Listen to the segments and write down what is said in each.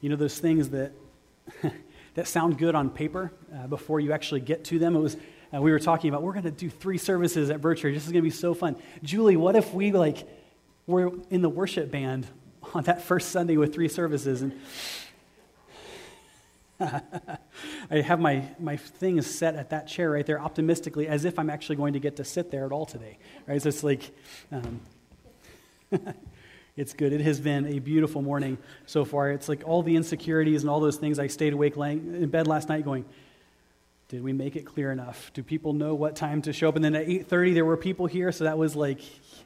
You know, those things that, that sound good on paper uh, before you actually get to them. It was, uh, we were talking about, we're going to do three services at Birchridge. This is going to be so fun. Julie, what if we, like, were in the worship band on that first Sunday with three services? And I have my, my thing set at that chair right there optimistically as if I'm actually going to get to sit there at all today. Right? So it's like, um, it's good. It has been a beautiful morning so far. It's like all the insecurities and all those things. I stayed awake laying in bed last night going, did we make it clear enough? Do people know what time to show up? And then at 8.30, there were people here, so that was like,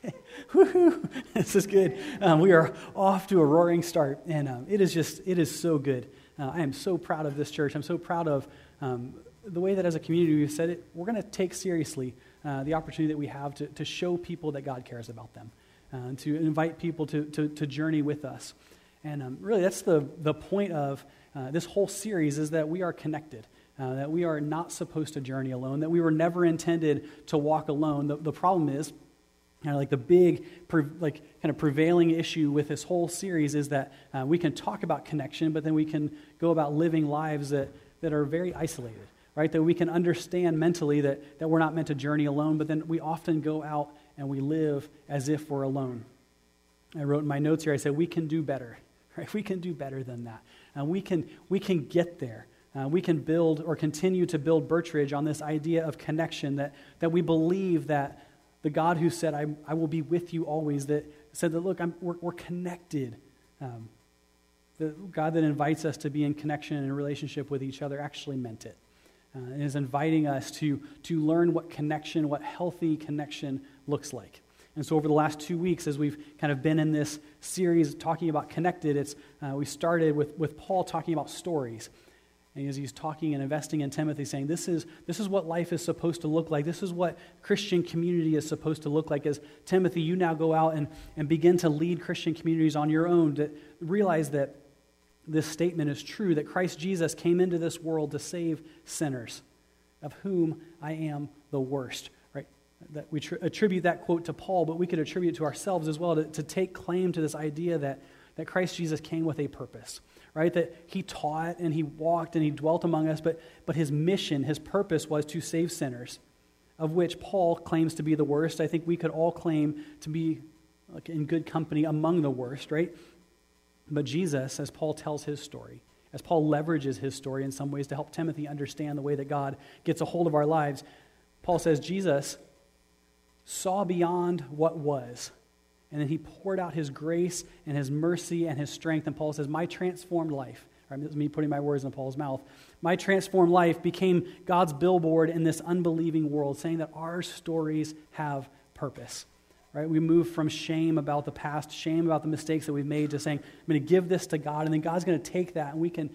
woohoo, this is good. Um, we are off to a roaring start, and um, it is just, it is so good. Uh, I am so proud of this church. I'm so proud of um, the way that as a community we've said it, we're going to take seriously uh, the opportunity that we have to, to show people that God cares about them, uh, to invite people to, to, to journey with us. And um, really, that's the, the point of uh, this whole series is that we are connected. Uh, that we are not supposed to journey alone, that we were never intended to walk alone. The, the problem is, Kind of like the big, like kind of prevailing issue with this whole series is that uh, we can talk about connection, but then we can go about living lives that, that are very isolated, right? That we can understand mentally that, that we're not meant to journey alone, but then we often go out and we live as if we're alone. I wrote in my notes here, I said, we can do better, right? We can do better than that. And we can, we can get there. Uh, we can build or continue to build Birchridge on this idea of connection that, that we believe that the God who said, I, I will be with you always, that said that, look, I'm, we're, we're connected. Um, the God that invites us to be in connection and relationship with each other actually meant it. Uh, and is inviting us to, to learn what connection, what healthy connection looks like. And so, over the last two weeks, as we've kind of been in this series talking about connected, it's, uh, we started with, with Paul talking about stories. And as he's talking and investing in Timothy, saying, this is, this is what life is supposed to look like. This is what Christian community is supposed to look like. As Timothy, you now go out and, and begin to lead Christian communities on your own, to realize that this statement is true that Christ Jesus came into this world to save sinners, of whom I am the worst. That we tr- attribute that quote to Paul, but we could attribute it to ourselves as well to, to take claim to this idea that, that Christ Jesus came with a purpose right? That he taught and he walked and he dwelt among us, but, but his mission, his purpose was to save sinners, of which Paul claims to be the worst. I think we could all claim to be like, in good company among the worst, right? But Jesus, as Paul tells his story, as Paul leverages his story in some ways to help Timothy understand the way that God gets a hold of our lives, Paul says Jesus saw beyond what was and then he poured out his grace and his mercy and his strength. And Paul says, My transformed life, right, this is me putting my words in Paul's mouth, my transformed life became God's billboard in this unbelieving world, saying that our stories have purpose. Right? We move from shame about the past, shame about the mistakes that we've made, to saying, I'm going to give this to God, and then God's going to take that, and we can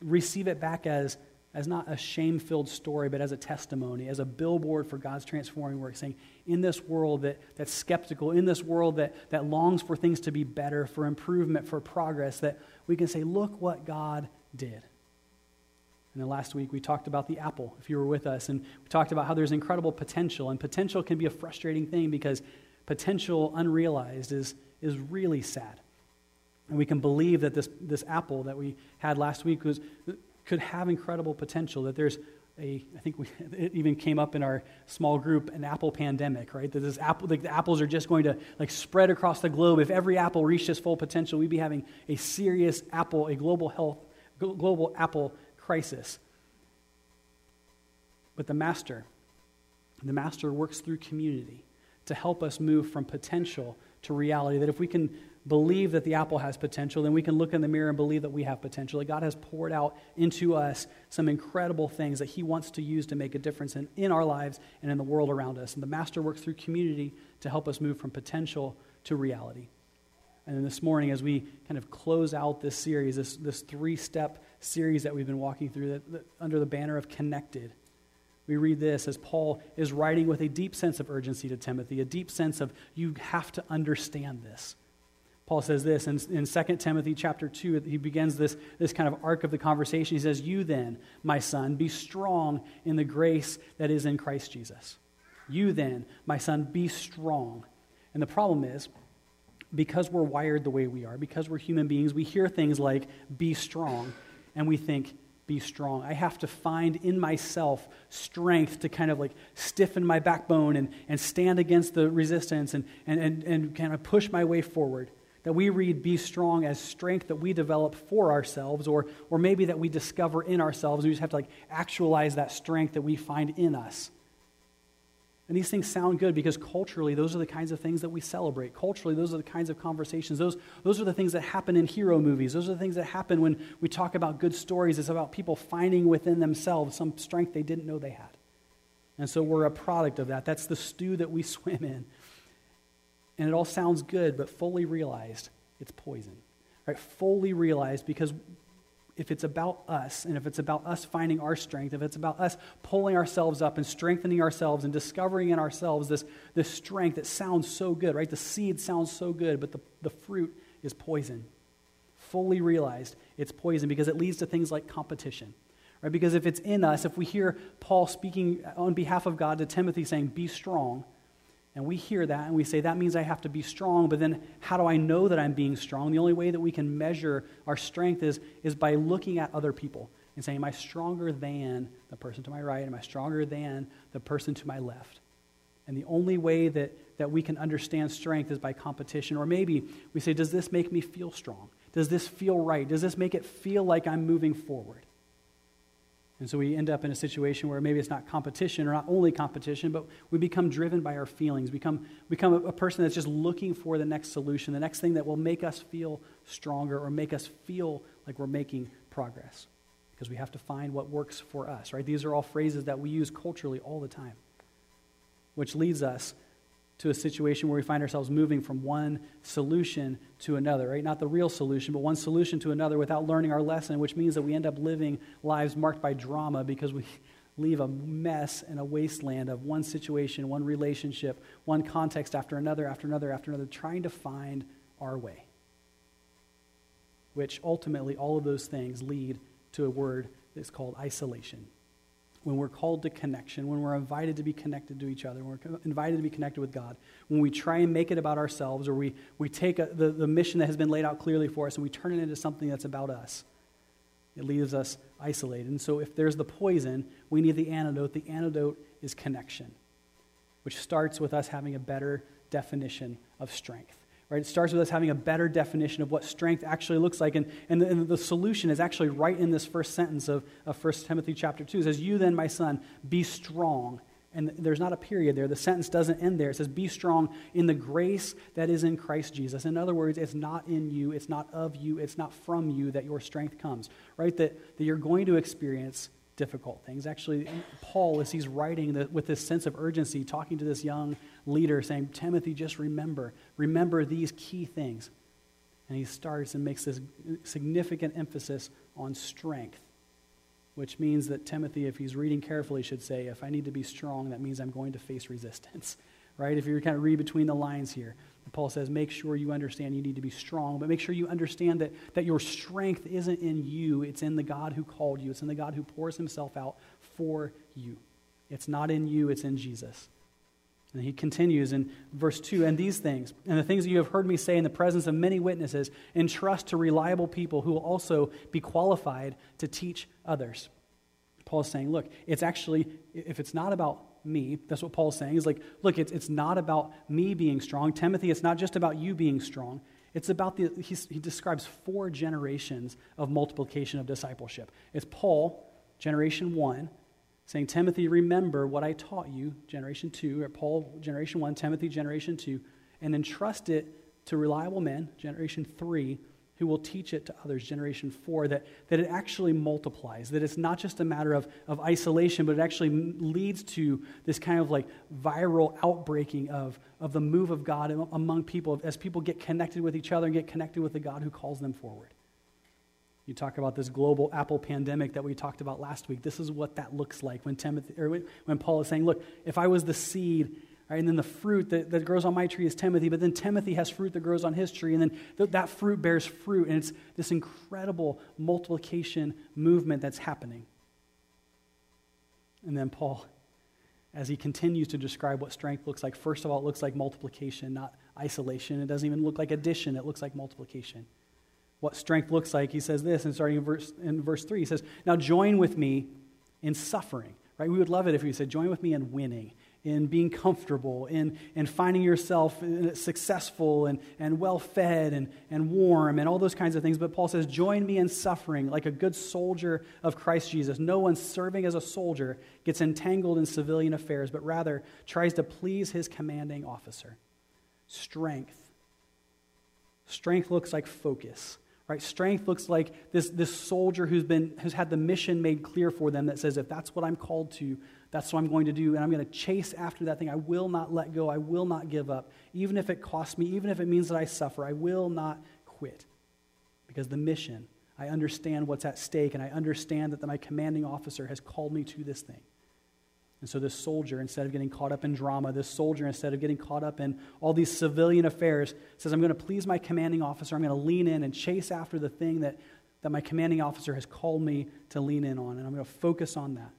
receive it back as as not a shame filled story, but as a testimony, as a billboard for God's transforming work, saying, in this world that, that's skeptical, in this world that, that longs for things to be better, for improvement, for progress, that we can say, look what God did. And then last week we talked about the apple, if you were with us, and we talked about how there's incredible potential. And potential can be a frustrating thing because potential unrealized is, is really sad. And we can believe that this, this apple that we had last week was could have incredible potential, that there's a, I think we, it even came up in our small group, an apple pandemic, right? That this apple, like the apples are just going to like spread across the globe. If every apple reached its full potential, we'd be having a serious apple, a global health, global apple crisis. But the master, the master works through community to help us move from potential to reality. That if we can believe that the apple has potential, then we can look in the mirror and believe that we have potential. That God has poured out into us some incredible things that He wants to use to make a difference in, in our lives and in the world around us. And the Master works through community to help us move from potential to reality. And then this morning, as we kind of close out this series, this, this three step series that we've been walking through that, that, under the banner of connected, we read this as Paul is writing with a deep sense of urgency to Timothy, a deep sense of you have to understand this. Paul says this in, in 2 Timothy chapter 2, he begins this, this kind of arc of the conversation. He says, You then, my son, be strong in the grace that is in Christ Jesus. You then, my son, be strong. And the problem is, because we're wired the way we are, because we're human beings, we hear things like, be strong, and we think, be strong. I have to find in myself strength to kind of like stiffen my backbone and, and stand against the resistance and, and, and, and kind of push my way forward. That we read be strong as strength that we develop for ourselves, or, or maybe that we discover in ourselves. We just have to like actualize that strength that we find in us. And these things sound good because culturally, those are the kinds of things that we celebrate. Culturally, those are the kinds of conversations. Those, those are the things that happen in hero movies. Those are the things that happen when we talk about good stories. It's about people finding within themselves some strength they didn't know they had. And so we're a product of that. That's the stew that we swim in. And it all sounds good, but fully realized, it's poison. Right? Fully realized because if it's about us and if it's about us finding our strength, if it's about us pulling ourselves up and strengthening ourselves and discovering in ourselves this, this strength that sounds so good, right? The seed sounds so good, but the, the fruit is poison. Fully realized it's poison because it leads to things like competition. Right? Because if it's in us, if we hear Paul speaking on behalf of God to Timothy saying, be strong, and we hear that and we say, that means I have to be strong, but then how do I know that I'm being strong? The only way that we can measure our strength is, is by looking at other people and saying, Am I stronger than the person to my right? Am I stronger than the person to my left? And the only way that, that we can understand strength is by competition. Or maybe we say, Does this make me feel strong? Does this feel right? Does this make it feel like I'm moving forward? And so we end up in a situation where maybe it's not competition or not only competition, but we become driven by our feelings, become, become a, a, person that's just looking for the next solution, the next thing that will make us feel stronger or make us feel like we're making progress. Because we have to find what works for us, right? These are all phrases that we use culturally all the time, which leads us to a situation where we find ourselves moving from one solution to another, right? Not the real solution, but one solution to another without learning our lesson, which means that we end up living lives marked by drama because we leave a mess and a wasteland of one situation, one relationship, one context after another, after another, after another, trying to find our way. Which ultimately, all of those things lead to a word that's called isolation when we're called to connection, when we're invited to be connected to each other, when we're invited to be connected with God, when we try and make it about ourselves, or we, we take a, the, the mission that has been laid out clearly for us and we turn it into something that's about us, it leaves us isolated. And so, if there's the poison, we need the antidote. The antidote is connection, which starts with us having a better definition of strength. Right? It starts with us having a better definition of what strength actually looks like. And, and, the, and the solution is actually right in this first sentence of, of 1 Timothy chapter 2. It says, You then, my son, be strong. And there's not a period there. The sentence doesn't end there. It says, Be strong in the grace that is in Christ Jesus. In other words, it's not in you, it's not of you, it's not from you that your strength comes, right? That, that you're going to experience difficult things. Actually, Paul, as he's writing the, with this sense of urgency, talking to this young leader, saying, Timothy, just remember, remember these key things. And he starts and makes this significant emphasis on strength, which means that Timothy, if he's reading carefully, should say, if I need to be strong, that means I'm going to face resistance, right? If you kind of read between the lines here. Paul says, make sure you understand you need to be strong, but make sure you understand that, that your strength isn't in you, it's in the God who called you, it's in the God who pours himself out for you. It's not in you, it's in Jesus. And he continues in verse 2 And these things, and the things that you have heard me say in the presence of many witnesses, entrust to reliable people who will also be qualified to teach others. Paul is saying, look, it's actually, if it's not about me. That's what Paul's saying. Is like, look, it's, it's not about me being strong. Timothy, it's not just about you being strong. It's about the, he describes four generations of multiplication of discipleship. It's Paul, generation one, saying, Timothy, remember what I taught you, generation two, or Paul, generation one, Timothy, generation two, and entrust it to reliable men, generation three, who will teach it to others, generation four, that, that it actually multiplies, that it's not just a matter of, of isolation, but it actually leads to this kind of like viral outbreaking of, of the move of God among people as people get connected with each other and get connected with the God who calls them forward. You talk about this global Apple pandemic that we talked about last week. This is what that looks like when Timothy or when Paul is saying, "Look, if I was the seed Right? And then the fruit that, that grows on my tree is Timothy, but then Timothy has fruit that grows on his tree, and then th- that fruit bears fruit, and it's this incredible multiplication movement that's happening. And then Paul, as he continues to describe what strength looks like, first of all, it looks like multiplication, not isolation. It doesn't even look like addition, it looks like multiplication. What strength looks like, he says this, and starting in verse, in verse 3, he says, Now join with me in suffering. Right? We would love it if he said, Join with me in winning in being comfortable, in, in finding yourself uh, successful and, and well fed and, and warm and all those kinds of things. But Paul says, Join me in suffering like a good soldier of Christ Jesus. No one serving as a soldier gets entangled in civilian affairs, but rather tries to please his commanding officer. Strength. Strength looks like focus. Right? Strength looks like this, this soldier who's, been, who's had the mission made clear for them that says, if that's what I'm called to, that's what I'm going to do, and I'm going to chase after that thing. I will not let go. I will not give up. Even if it costs me, even if it means that I suffer, I will not quit. Because the mission, I understand what's at stake, and I understand that my commanding officer has called me to this thing. And so, this soldier, instead of getting caught up in drama, this soldier, instead of getting caught up in all these civilian affairs, says, I'm going to please my commanding officer. I'm going to lean in and chase after the thing that, that my commanding officer has called me to lean in on. And I'm going to focus on that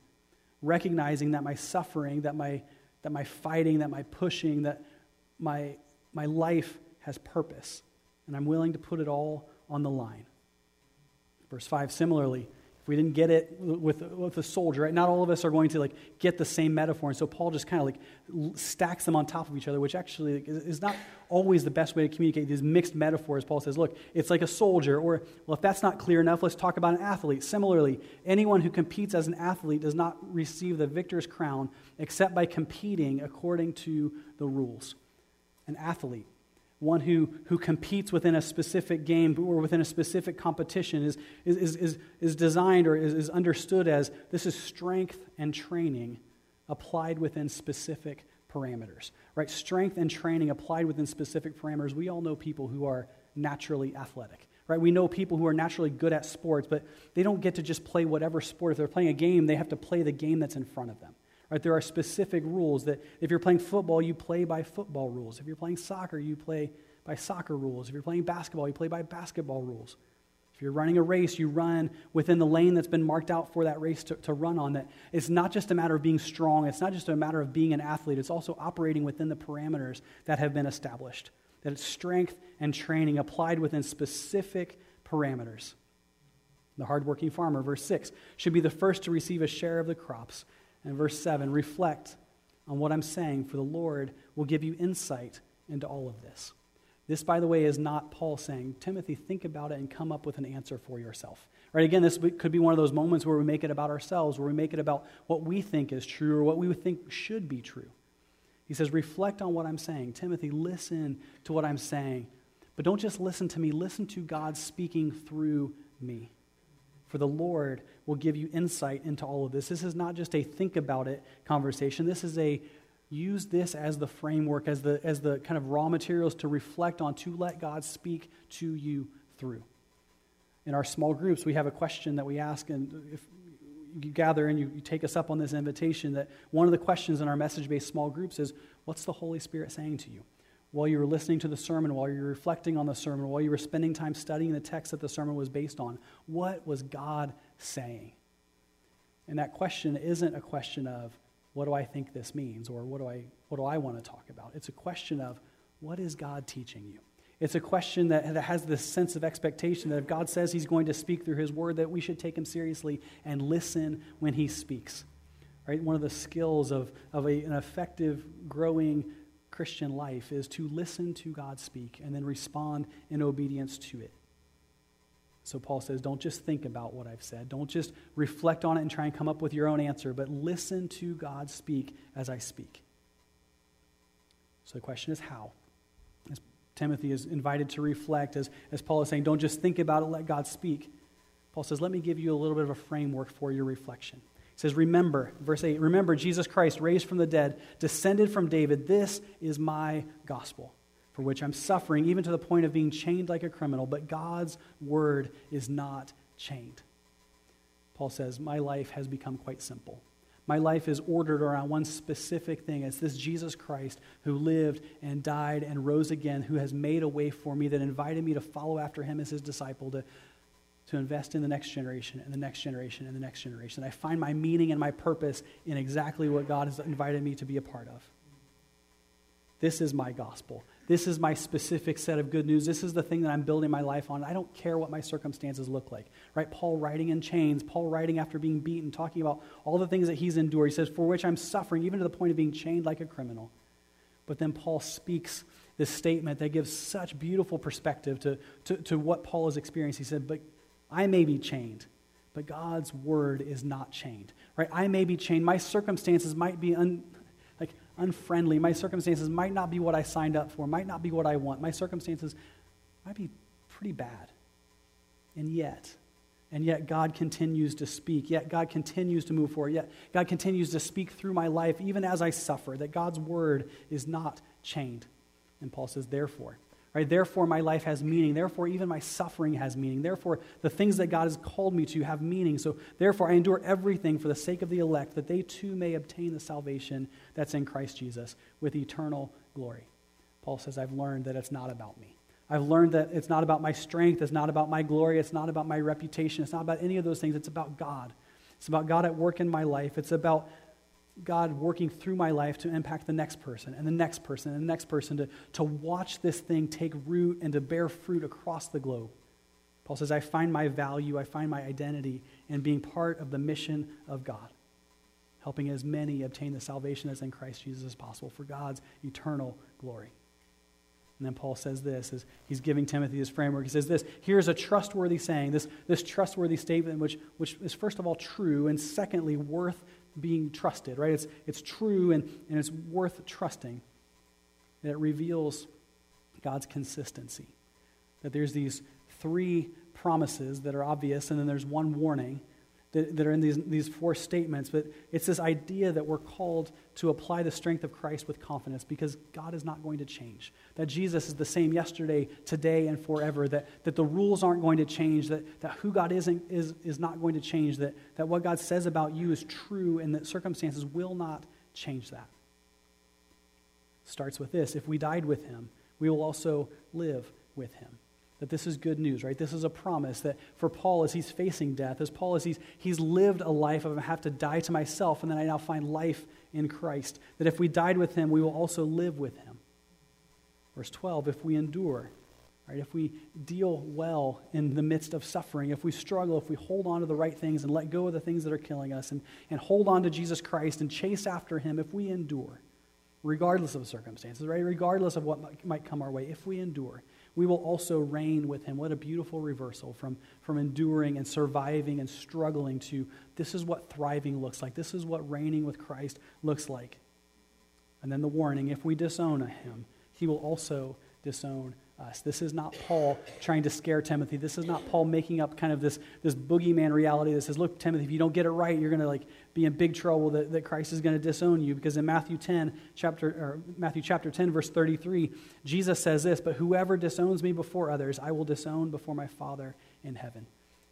recognizing that my suffering, that my, that my fighting, that my pushing, that my, my life has purpose. And I'm willing to put it all on the line. Verse 5, similarly, if we didn't get it with, with a soldier, right? Not all of us are going to like get the same metaphor. And so Paul just kind of like stacks them on top of each other, which actually is not always the best way to communicate these mixed metaphors. Paul says, look, it's like a soldier. Or, well, if that's not clear enough, let's talk about an athlete. Similarly, anyone who competes as an athlete does not receive the victor's crown except by competing according to the rules. An athlete one who, who competes within a specific game or within a specific competition is, is, is, is designed or is, is understood as this is strength and training applied within specific parameters right? Strength and training applied within specific parameters. We all know people who are naturally athletic right? We know people who are naturally good at sports but they don't get to just play whatever sport. If they're playing a game they have to play the game that's in front of them Right? There are specific rules that if you're playing football, you play by football rules. If you're playing soccer, you play by soccer rules. If you're playing basketball, you play by basketball rules. If you're running a race, you run within the lane that's been marked out for that race to, to run on. That it's not just a matter of being strong, it's not just a matter of being an athlete, it's also operating within the parameters that have been established. That it's strength and training applied within specific parameters. The hardworking farmer, verse 6, should be the first to receive a share of the crops and verse 7 reflect on what I'm saying, for the Lord will give you insight into all of this. This, by the way, is not Paul saying, Timothy, think about it and come up with an answer for yourself. Right? Again, this could be one of those moments where we make it about ourselves, where we make it about what we think is true or what we think should be true. He says, reflect on what I'm saying. Timothy, listen to what I'm saying. But don't just listen to me, listen to God speaking through me for the Lord will give you insight into all of this. This is not just a think about it conversation. This is a use this as the framework, as the, as the kind of raw materials to reflect on, to let God speak to you through. In our small groups, we have a question that we ask, and if you gather and you, you take us up on this invitation, that one of the questions in our message based small groups is what's the Holy Spirit saying to you? While you were listening to the sermon, while you were reflecting on the sermon, while you were spending time studying the text that the sermon was based on. What was God saying? And that question isn't a question of, what do I think this means? Or what do I, what do I want to talk about? It's a question of, what is God teaching you? It's a question that, that has this sense of expectation that if God says He's going to speak through His Word, that we should take Him seriously and listen when He speaks. Right? One of the skills of, of a, an effective, growing Christian life is to listen to God speak and then respond in obedience to it. So Paul says, don't just think about what I've said. Don't just reflect on it and try and come up with your own answer, but listen to God speak as I speak. So the question is how? As Timothy is invited to reflect, as, as Paul is saying, don't just think about it, let God speak. Paul says, let me give you a little bit of a framework for your reflection says, Remember, verse 8, remember Jesus Christ raised from the dead, descended from David. This is my gospel, for which I'm suffering, even to the point of being chained like a criminal. But God's word is not chained. Paul says, My life has become quite simple. My life is ordered around one specific thing. It's this Jesus Christ who lived and died and rose again, who has made a way for me, that invited me to follow after him as his disciple, to to invest in the next generation and the next generation and the next generation. I find my meaning and my purpose in exactly what God has invited me to be a part of. This is my gospel. this is my specific set of good news. This is the thing that I'm building my life on. I don't care what my circumstances look like. Right? Paul writing in chains, Paul writing after being beaten, talking about all the things that he's endured. He says, For which I'm suffering, even to the point of being chained like a criminal. But then Paul speaks this statement that gives such beautiful perspective to, to, to what Paul has experienced. He said, But I may be chained, but God's word is not chained. Right? I may be chained. My circumstances might be un, like unfriendly. My circumstances might not be what I signed up for, might not be what I want. My circumstances might be pretty bad. And yet, and yet God continues to speak. Yet God continues to move forward. Yet God continues to speak through my life, even as I suffer, that God's word is not chained. And Paul says, therefore, right? Therefore, my life has meaning. Therefore, even my suffering has meaning. Therefore, the things that God has called me to have meaning. So, therefore, I endure everything for the sake of the elect, that they too may obtain the salvation that's in Christ Jesus with eternal glory. Paul says, I've learned that it's not about me. I've learned that it's not about my strength, it's not about my glory, it's not about my reputation, it's not about any of those things. It's about God. It's about God at work in my life. It's about God working through my life to impact the next person and the next person and the next person to, to watch this thing take root and to bear fruit across the globe. Paul says, I find my value, I find my identity in being part of the mission of God, helping as many obtain the salvation as in Christ Jesus as possible for God's eternal glory. And then Paul says this as he's giving Timothy this framework. He says this here's a trustworthy saying, this, this trustworthy statement, which, which is first of all true, and secondly, worth being trusted, right? It's, it's true and, and it's worth trusting. That it reveals God's consistency. That there's these three promises that are obvious, and then there's one warning that, that are in these, these four statements. But it's this idea that we're called to apply the strength of Christ with confidence because God is not going to change. That Jesus is the same yesterday, today, and forever. That, that the rules aren't going to change. That, that who God is, is is not going to change. That, that what God says about you is true and that circumstances will not change that. Starts with this if we died with him, we will also live with him that this is good news, right? This is a promise that for Paul, as he's facing death, as Paul, as he's, he's lived a life of I have to die to myself, and then I now find life in Christ, that if we died with him, we will also live with him. Verse 12, if we endure, right, if we deal well in the midst of suffering, if we struggle, if we hold on to the right things and let go of the things that are killing us, and, and hold on to Jesus Christ and chase after him, if we endure, regardless of circumstances, right, regardless of what might, might come our way, if we endure, we will also reign with him. What a beautiful reversal from, from enduring and surviving and struggling to this is what thriving looks like. This is what reigning with Christ looks like. And then the warning if we disown him, he will also disown us. This is not Paul trying to scare Timothy. This is not Paul making up kind of this, this boogeyman reality that says, look, Timothy, if you don't get it right, you're going to like be in big trouble that, that Christ is going to disown you. Because in Matthew 10, chapter, or Matthew chapter 10, verse 33, Jesus says this, but whoever disowns me before others, I will disown before my Father in heaven.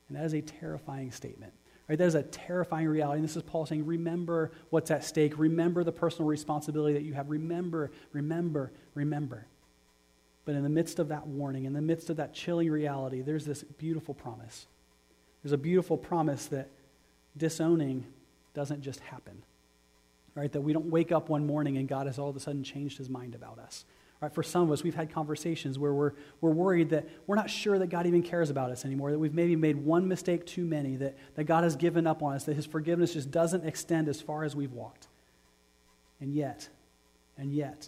And that is a terrifying statement. Right? That is a terrifying reality. And this is Paul saying, remember what's at stake. Remember the personal responsibility that you have. Remember, remember, remember. But in the midst of that warning, in the midst of that chilling reality, there's this beautiful promise. There's a beautiful promise that disowning doesn't just happen. Right? That we don't wake up one morning and God has all of a sudden changed his mind about us. Right? For some of us, we've had conversations where we're, we're worried that we're not sure that God even cares about us anymore, that we've maybe made one mistake too many, that, that God has given up on us, that his forgiveness just doesn't extend as far as we've walked. And yet, and yet,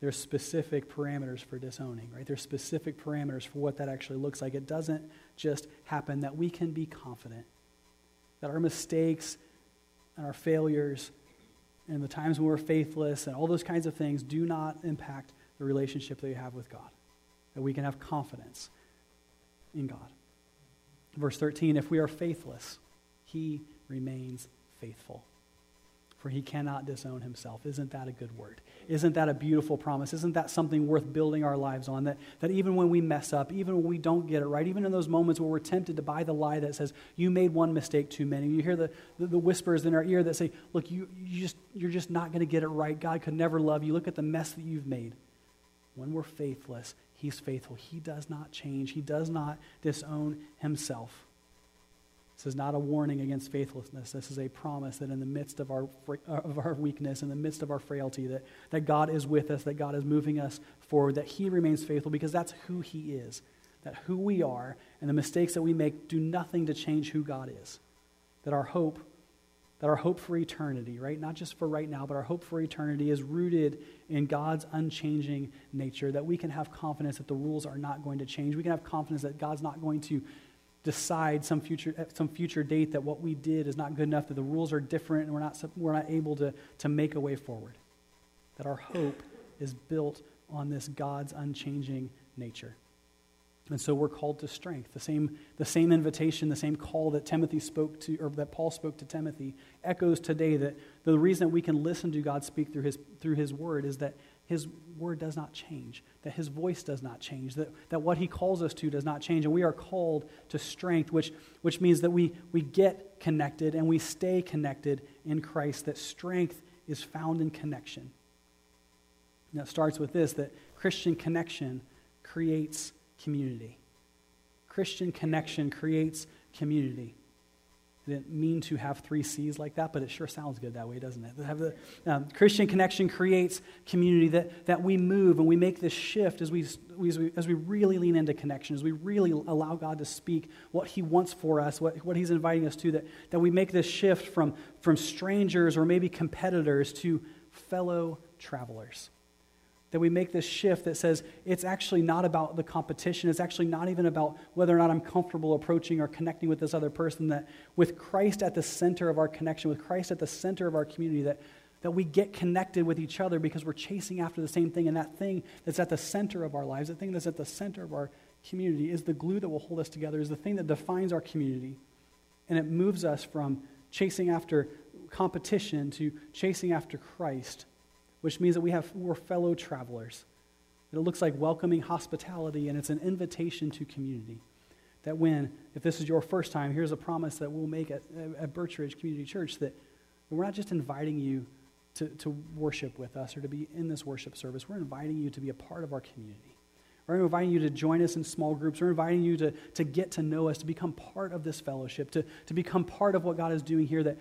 there's specific parameters for disowning, right? There's specific parameters for what that actually looks like. It doesn't just happen that we can be confident that our mistakes and our failures and the times when we're faithless and all those kinds of things do not impact the relationship that you have with God. That we can have confidence in God. Verse 13 if we are faithless, he remains faithful for he cannot disown himself. Isn't that a good word? Isn't that a beautiful promise? Isn't that something worth building our lives on? That, that even when we mess up, even when we don't get it right, even in those moments where we're tempted to buy the lie that says, you made one mistake too many, you hear the, the, the whispers in our ear that say, look, you, you just, you're just not going to get it right. God could never love you. Look at the mess that you've made. When we're faithless, he's faithful. He does not change, he does not disown himself. This is not a warning against faithlessness. This is a promise that in the midst of our, uh, of our weakness, in the midst of our frailty, that, that God is with us, that God is moving us forward, that He remains faithful because that's who He is. That who we are and the mistakes that we make do nothing to change who God is. That our hope, that our hope for eternity, right? Not just for right now, but our hope for eternity is rooted in God's unchanging nature. That we can have confidence that the rules are not going to change. We can have confidence that God's not going to decide some future, some future date that what we did is not good enough, that the rules are different, and we're not, we're not able to, to make a way forward. That our hope is built on this God's unchanging nature. And so we're called to strength. The same, the same invitation, the same call that Timothy spoke to, or that Paul spoke to Timothy, echoes today that the reason that we can listen to God speak through his, through his word is that his word does not change, that his voice does not change, that, that what he calls us to does not change. And we are called to strength, which, which means that we, we get connected and we stay connected in Christ, that strength is found in connection. Now, it starts with this that Christian connection creates community. Christian connection creates community. Didn't mean to have three C's like that, but it sure sounds good that way, doesn't it? Have the, um, Christian connection creates community that, that we move and we make this shift as we, as, we, as we really lean into connection, as we really allow God to speak what He wants for us, what, what He's inviting us to, that, that we make this shift from, from strangers or maybe competitors to fellow travelers that we make this shift that says it's actually not about the competition. It's actually not even about whether or not I'm comfortable approaching or connecting with this other person. That with Christ at the center of our connection, with Christ at the center of our community, that, that we get connected with each other because we're chasing after the same thing. And that thing that's at the center of our lives, the thing that's at the center of our community, is the glue that will hold us together, is the thing that defines our community. And it moves us from chasing after competition to chasing after Christ which means that we have, we're fellow travelers. It looks like welcoming hospitality, and it's an invitation to community. That when, if this is your first time, here's a promise that we'll make at, at Birchridge Community Church that we're not just inviting you to, to worship with us or to be in this worship service, we're inviting you to be a part of our community. We're inviting you to join us in small groups. We're inviting you to, to get to know us, to become part of this fellowship, to, to become part of what God is doing here. That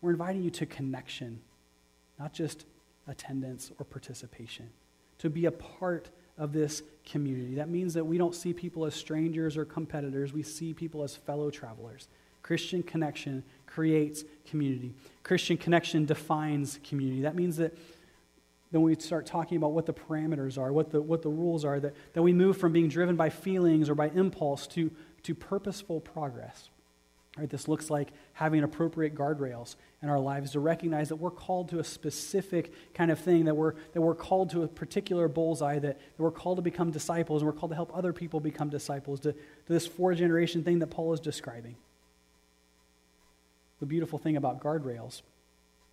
we're inviting you to connection, not just attendance, or participation. To be a part of this community. That means that we don't see people as strangers or competitors, we see people as fellow travelers. Christian connection creates community. Christian connection defines community. That means that then we start talking about what the parameters are, what the, what the rules are, that, that we move from being driven by feelings or by impulse to, to purposeful progress. Right, this looks like having appropriate guardrails in our lives to recognize that we're called to a specific kind of thing, that we're, that we're called to a particular bullseye, that, that we're called to become disciples, and we're called to help other people become disciples, to, to this four generation thing that Paul is describing. The beautiful thing about guardrails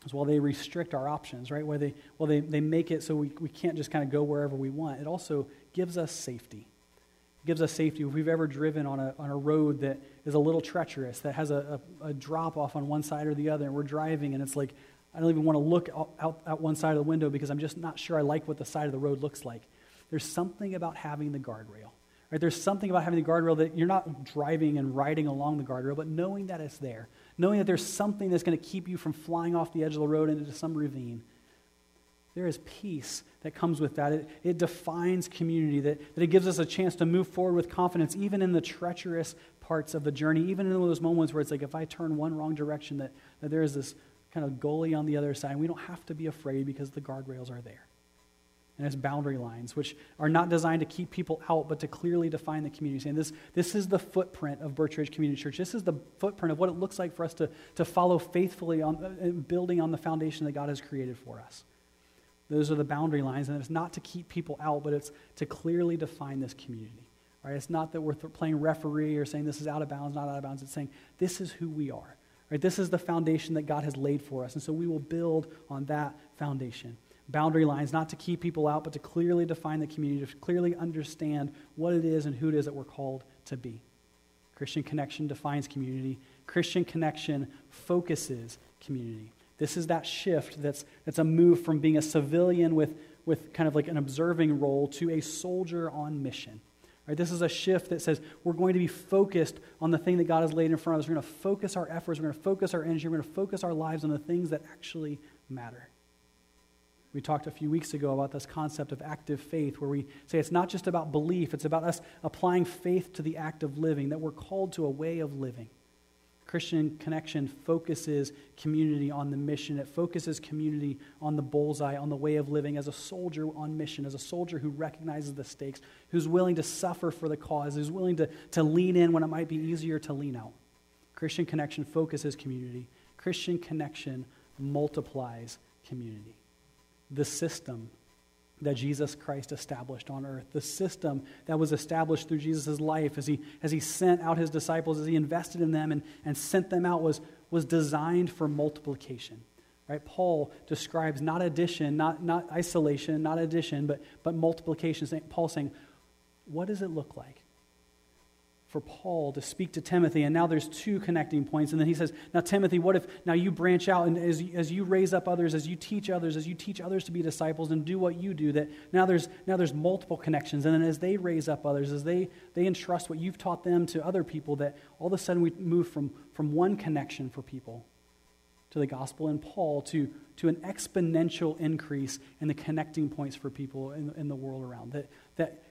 is while they restrict our options, right? While they, while they, they make it so we, we can't just kind of go wherever we want, it also gives us safety gives us safety. If we've ever driven on a, on a road that is a little treacherous, that has a, a, a drop off on one side or the other, and we're driving and it's like, I don't even want to look out, out, one side of the window because I'm just not sure I like what the side of the road looks like. There's something about having the guardrail. Right? There's something about having the guardrail that you're not driving and riding along the guardrail, but knowing that it's there. Knowing that there's something that's going to keep you from flying off the edge of the road into some ravine. There is peace that comes with that. It, it defines community, that, that it gives us a chance to move forward with confidence, even in the treacherous parts of the journey, even in those moments where it's like, if I turn one wrong direction, that, that there is this kind of gully on the other side. We don't have to be afraid because the guardrails are there. And it's boundary lines, which are not designed to keep people out, but to clearly define the community. And this, this is the footprint of Birchridge Community Church. This is the footprint of what it looks like for us to, to follow faithfully on uh, building on the foundation that God has created for us. Those are the boundary lines, and it's not to keep people out, but it's to clearly define this community. Right? It's not that we're th- playing referee or saying this is out of bounds, not out of bounds. It's saying this is who we are. Right? This is the foundation that God has laid for us, and so we will build on that foundation. Boundary lines, not to keep people out, but to clearly define the community, to clearly understand what it is and who it is that we're called to be. Christian connection defines community. Christian connection focuses community. This is that shift that's, that's a move from being a civilian with, with kind of like an observing role to a soldier on mission. Right? This is a shift that says we're going to be focused on the thing that God has laid in front of us. We're going to focus our efforts, we're going to focus our energy, we're going to focus our lives on the things that actually matter. We talked a few weeks ago about this concept of active faith, where we say it's not just about belief, it's about us applying faith to the act of living, that we're called to a way of living. Christian Connection focuses community on the mission. It focuses community on the bullseye, on the way of living as a soldier on mission, as a soldier who recognizes the stakes, who's willing to suffer for the cause, who's willing to, to lean in when it might be easier to lean out. Christian Connection focuses community. Christian Connection multiplies community. The system that Jesus Christ established on earth, the system that was established through Jesus' life as he, as he sent out his disciples, as he invested in them and, and sent them out, was, was designed for multiplication. Right? Paul describes not addition, not, not isolation, not addition, but, but multiplication. Paul saying, what does it look like for Paul to speak to Timothy. And now there's two connecting points. And then he says, Now, Timothy, what if now you branch out and as, as you raise up others, as you teach others, as you teach others to be disciples and do what you do, that now there's, now there's multiple connections. And then as they raise up others, as they, they entrust what you've taught them to other people, that all of a sudden we move from, from one connection for people to the gospel and Paul to, to an exponential increase in the connecting points for people in, in the world around. That, that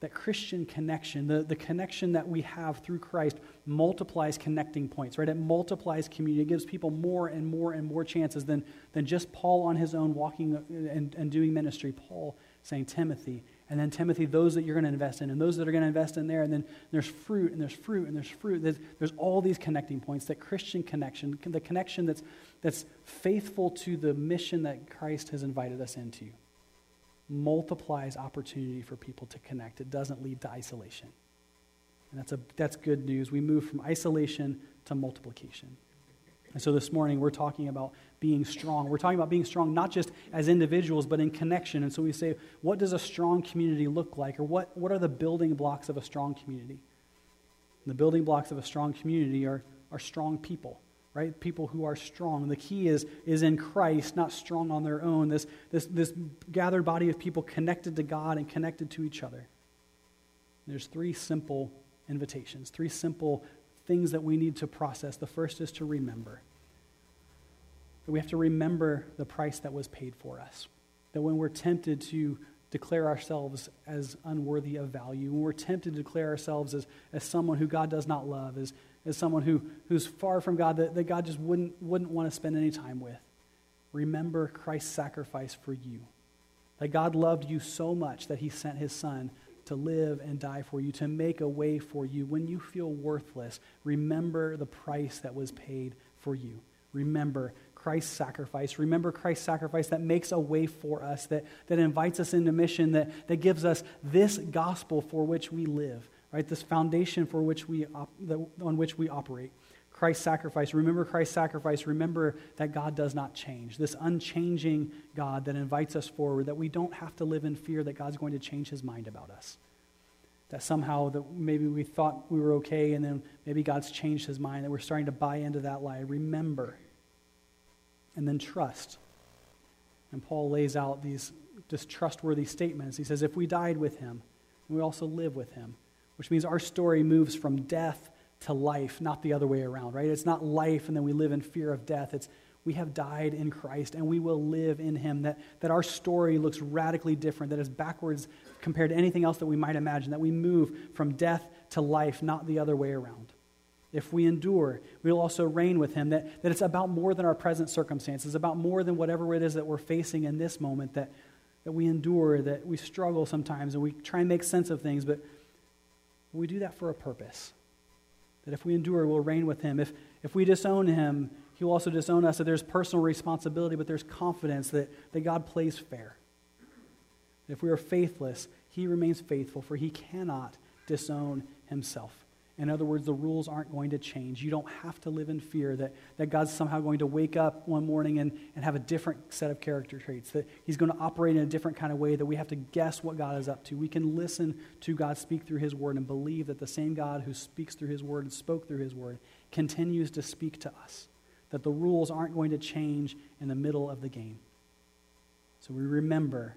that Christian connection, the, the connection that we have through Christ, multiplies connecting points, right? It multiplies community. It gives people more and more and more chances than, than just Paul on his own walking uh, and, and doing ministry. Paul saying, Timothy, and then Timothy, those that you're going to invest in, and those that are going to invest in there, and then there's fruit, and there's fruit, and there's fruit. There's, there's all these connecting points, that Christian connection, the connection that's, that's faithful to the mission that Christ has invited us into multiplies opportunity for people to connect. It doesn't lead to isolation. And that's, a, that's good news. We move from isolation to multiplication. And so this morning we're talking about being strong. We're talking about being strong not just as individuals, but in connection. And so we say, what does a strong community look like? Or what, what are the building blocks of a strong community? And the building blocks of a strong community are, are strong people right? People who are strong. The key is, is in Christ, not strong on their own. This, this, this gathered body of people connected to God and connected to each other. There's three simple invitations, three simple things that we need to process. The first is to remember. That we have to remember the price that was paid for us. That when we're tempted to declare ourselves as unworthy of value, when we're tempted to declare ourselves as, as someone who God does not love, as, as someone who, who's far from God, that, that God just wouldn't, wouldn't want to spend any time with. Remember Christ's sacrifice for you. That God loved you so much that he sent his son to live and die for you, to make a way for you. When you feel worthless, remember the price that was paid for you. Remember Christ's sacrifice. Remember Christ's sacrifice that makes a way for us, that, that invites us into mission, that, that gives us this gospel for which we live right? This foundation for which we op- the, on which we operate. Christ's sacrifice. Remember Christ's sacrifice. Remember that God does not change. This unchanging God that invites us forward, that we don't have to live in fear that God's going to change his mind about us. That somehow that maybe we thought we were okay and then maybe God's changed his mind, that we're starting to buy into that lie. Remember. And then trust. And Paul lays out these just trustworthy statements. He says, if we died with him, we also live with him which means our story moves from death to life, not the other way around, right? It's not life and then we live in fear of death. It's we have died in Christ and we will live in him. That, that our story looks radically different, that is backwards compared to anything else that we might imagine, that we move from death to life, not the other way around. If we endure, we will also reign with him. That, that it's about more than our present circumstances, about more than whatever it is that we're facing in this moment, that, that we endure, that we struggle sometimes and we try and make sense of things, but we do that for a purpose. That if we endure, we'll reign with him. If, if we disown him, he will also disown us. That there's personal responsibility, but there's confidence that, that God plays fair. If we are faithless, he remains faithful, for he cannot disown himself. In other words, the rules aren't going to change. You don't have to live in fear that, that God's somehow going to wake up one morning and, and have a different set of character traits, that He's going to operate in a different kind of way, that we have to guess what God is up to. We can listen to God speak through His Word and believe that the same God who speaks through His Word and spoke through His Word continues to speak to us, that the rules aren't going to change in the middle of the game. So we remember,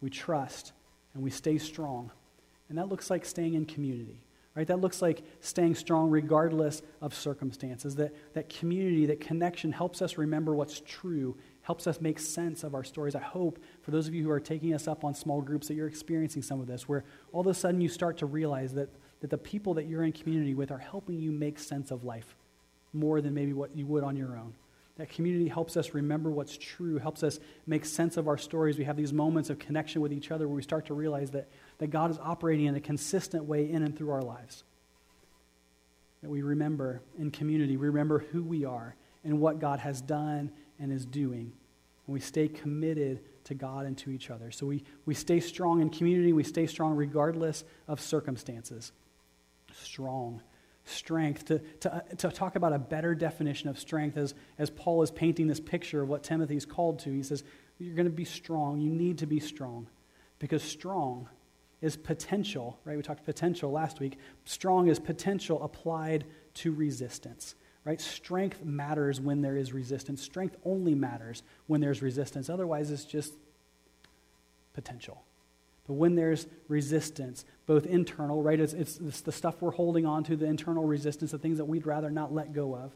we trust, and we stay strong And that looks like staying in community, right? That looks like staying strong regardless of circumstances. That, that community, that connection helps us remember what's true, helps us make sense of our stories. I hope for those of you who are taking us up on small groups that you're experiencing some of this, where all of a sudden you start to realize that, that the people that you're in community with are helping you make sense of life more than maybe what you would on your own. That community helps us remember what's true, helps us make sense of our stories. We have these moments of connection with each other where we start to realize that, that God is operating in a consistent way in and through our lives. That we remember in community, we remember who we are and what God has done and is doing. And we stay committed to God and to each other. So we, we stay strong in community, we stay strong regardless of circumstances. Strong strength, to, to, to talk about a better definition of strength as, as Paul is painting this picture of what Timothy is called to. He says, You're going to be strong. You need to be strong because strong is potential, right? We talked potential last week. Strong is potential applied to resistance, right? Strength matters when there is resistance. Strength only matters when there's resistance. Otherwise, it's just potential. But when there's resistance, both internal, right, it's, it's, it's, the stuff we're holding on to, the internal resistance, the things that we'd rather not let go of,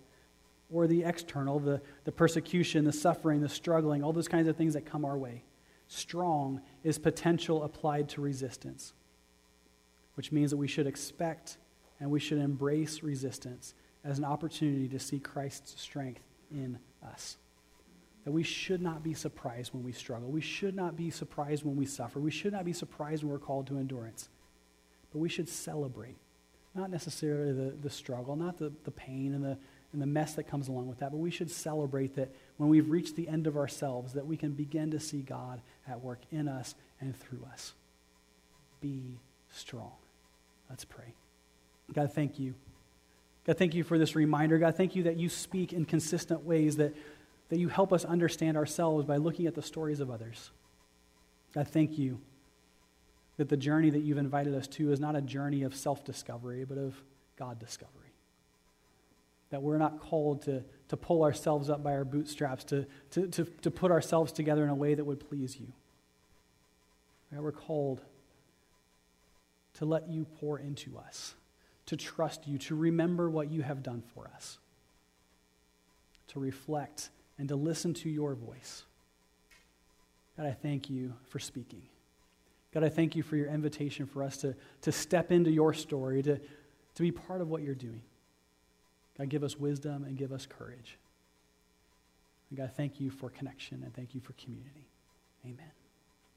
or the external, the, the persecution, the suffering, the struggling, all those kinds of things that come our way. Strong is potential applied to resistance, which means that we should expect and we should embrace resistance as an opportunity to see Christ's strength in us that we should not be surprised when we struggle. We should not be surprised when we suffer. We should not be surprised when we're called to endurance. But we should celebrate, not necessarily the, the struggle, not the, the pain and the, and the mess that comes along with that, but we should celebrate that when we've reached the end of ourselves, that we can begin to see God at work in us and through us. Be strong. Let's pray. God, thank you. God, thank you for this reminder. God, thank you that you speak in consistent ways that that you help us understand ourselves by looking at the stories of others. God, thank you that the journey that you've invited us to is not a journey of self discovery, but of God discovery. That we're not called to, to pull ourselves up by our bootstraps, to, to, to, to put ourselves together in a way that would please you. Right? We're called to let you pour into us, to trust you, to remember what you have done for us, to reflect and to listen to your voice. God, I thank you for speaking. God, I thank you for your invitation for us to, to step into your story, to, to be part of what you're doing. God, give us wisdom and give us courage. And God, thank you for connection and thank you for community. Amen.